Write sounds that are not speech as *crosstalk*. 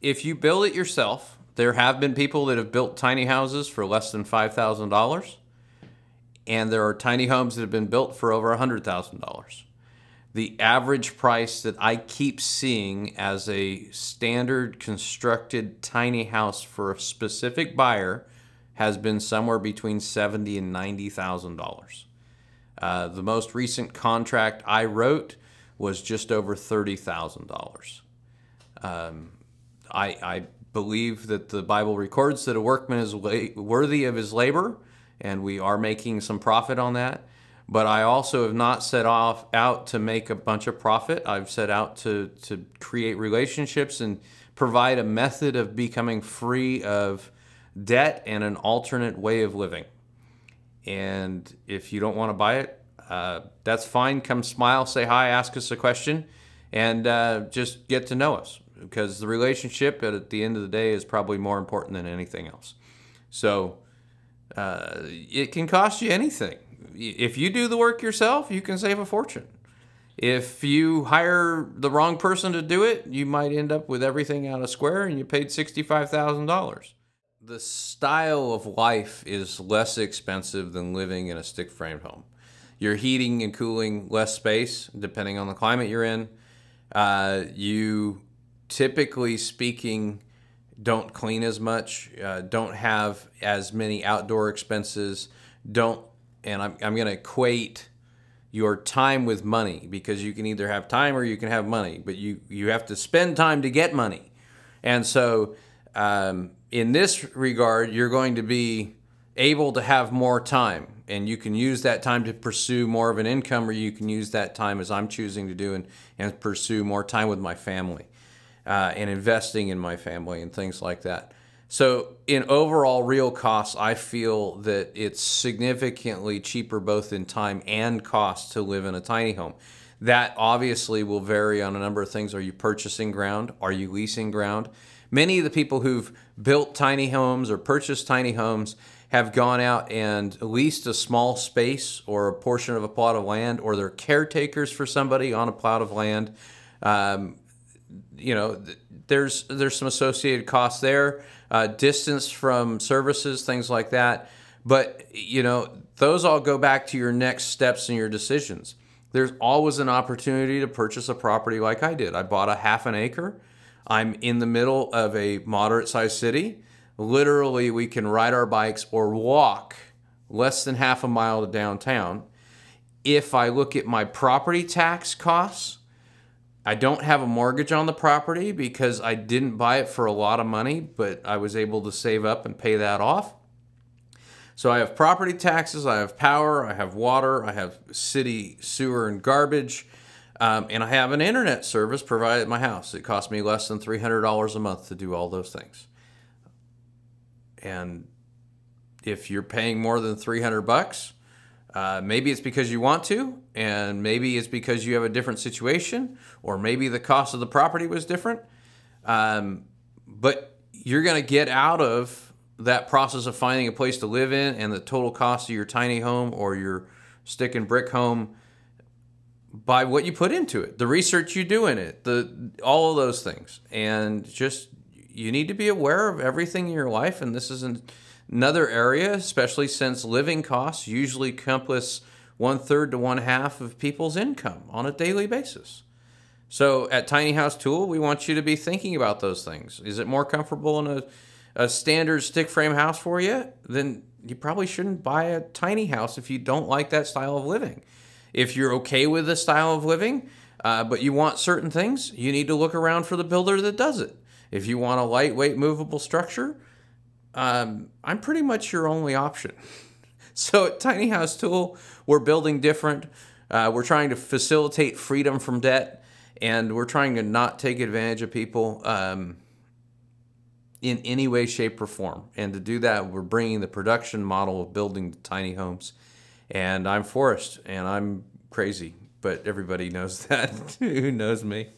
if you build it yourself, there have been people that have built tiny houses for less than five thousand dollars, and there are tiny homes that have been built for over hundred thousand dollars. The average price that I keep seeing as a standard constructed tiny house for a specific buyer has been somewhere between seventy and ninety thousand dollars. Uh, the most recent contract I wrote was just over thirty thousand dollars. I, I believe that the Bible records that a workman is la- worthy of his labor, and we are making some profit on that. But I also have not set off out to make a bunch of profit. I've set out to to create relationships and provide a method of becoming free of debt and an alternate way of living. And if you don't want to buy it, uh, that's fine. Come smile, say hi, ask us a question, and uh, just get to know us because the relationship at the end of the day is probably more important than anything else. So uh, it can cost you anything. If you do the work yourself, you can save a fortune. If you hire the wrong person to do it, you might end up with everything out of square and you paid $65,000 the style of life is less expensive than living in a stick frame home. You're heating and cooling less space depending on the climate you're in. Uh, you typically speaking don't clean as much, uh, don't have as many outdoor expenses, don't, and I'm, I'm going to equate your time with money because you can either have time or you can have money, but you, you have to spend time to get money. And so, um, in this regard, you're going to be able to have more time and you can use that time to pursue more of an income or you can use that time as i'm choosing to do and, and pursue more time with my family uh, and investing in my family and things like that. So in overall real costs i feel that it's significantly cheaper both in time and cost to live in a tiny home. That obviously will vary on a number of things. Are you purchasing ground? Are you leasing ground? Many of the people who've built tiny homes or purchased tiny homes have gone out and leased a small space or a portion of a plot of land, or they're caretakers for somebody on a plot of land. Um, you know, there's there's some associated costs there, uh, distance from services, things like that. But you know, those all go back to your next steps and your decisions. There's always an opportunity to purchase a property like I did. I bought a half an acre I'm in the middle of a moderate sized city. Literally, we can ride our bikes or walk less than half a mile to downtown. If I look at my property tax costs, I don't have a mortgage on the property because I didn't buy it for a lot of money, but I was able to save up and pay that off. So I have property taxes, I have power, I have water, I have city sewer and garbage. Um, and I have an internet service provided at my house. It costs me less than $300 a month to do all those things. And if you're paying more than 300 bucks, uh, maybe it's because you want to, and maybe it's because you have a different situation, or maybe the cost of the property was different. Um, but you're going to get out of that process of finding a place to live in and the total cost of your tiny home or your stick and brick home by what you put into it, the research you do in it, the all of those things, and just you need to be aware of everything in your life. And this is another area, especially since living costs usually encompass one third to one half of people's income on a daily basis. So at Tiny House Tool, we want you to be thinking about those things. Is it more comfortable in a, a standard stick frame house for you? Then you probably shouldn't buy a tiny house if you don't like that style of living. If you're okay with this style of living, uh, but you want certain things, you need to look around for the builder that does it. If you want a lightweight, movable structure, um, I'm pretty much your only option. *laughs* So at Tiny House Tool, we're building different. Uh, we're trying to facilitate freedom from debt, and we're trying to not take advantage of people um, in any way, shape, or form. And to do that, we're bringing the production model of building tiny homes and I'm Forrest, and I'm crazy, but everybody knows *laughs* that who knows me.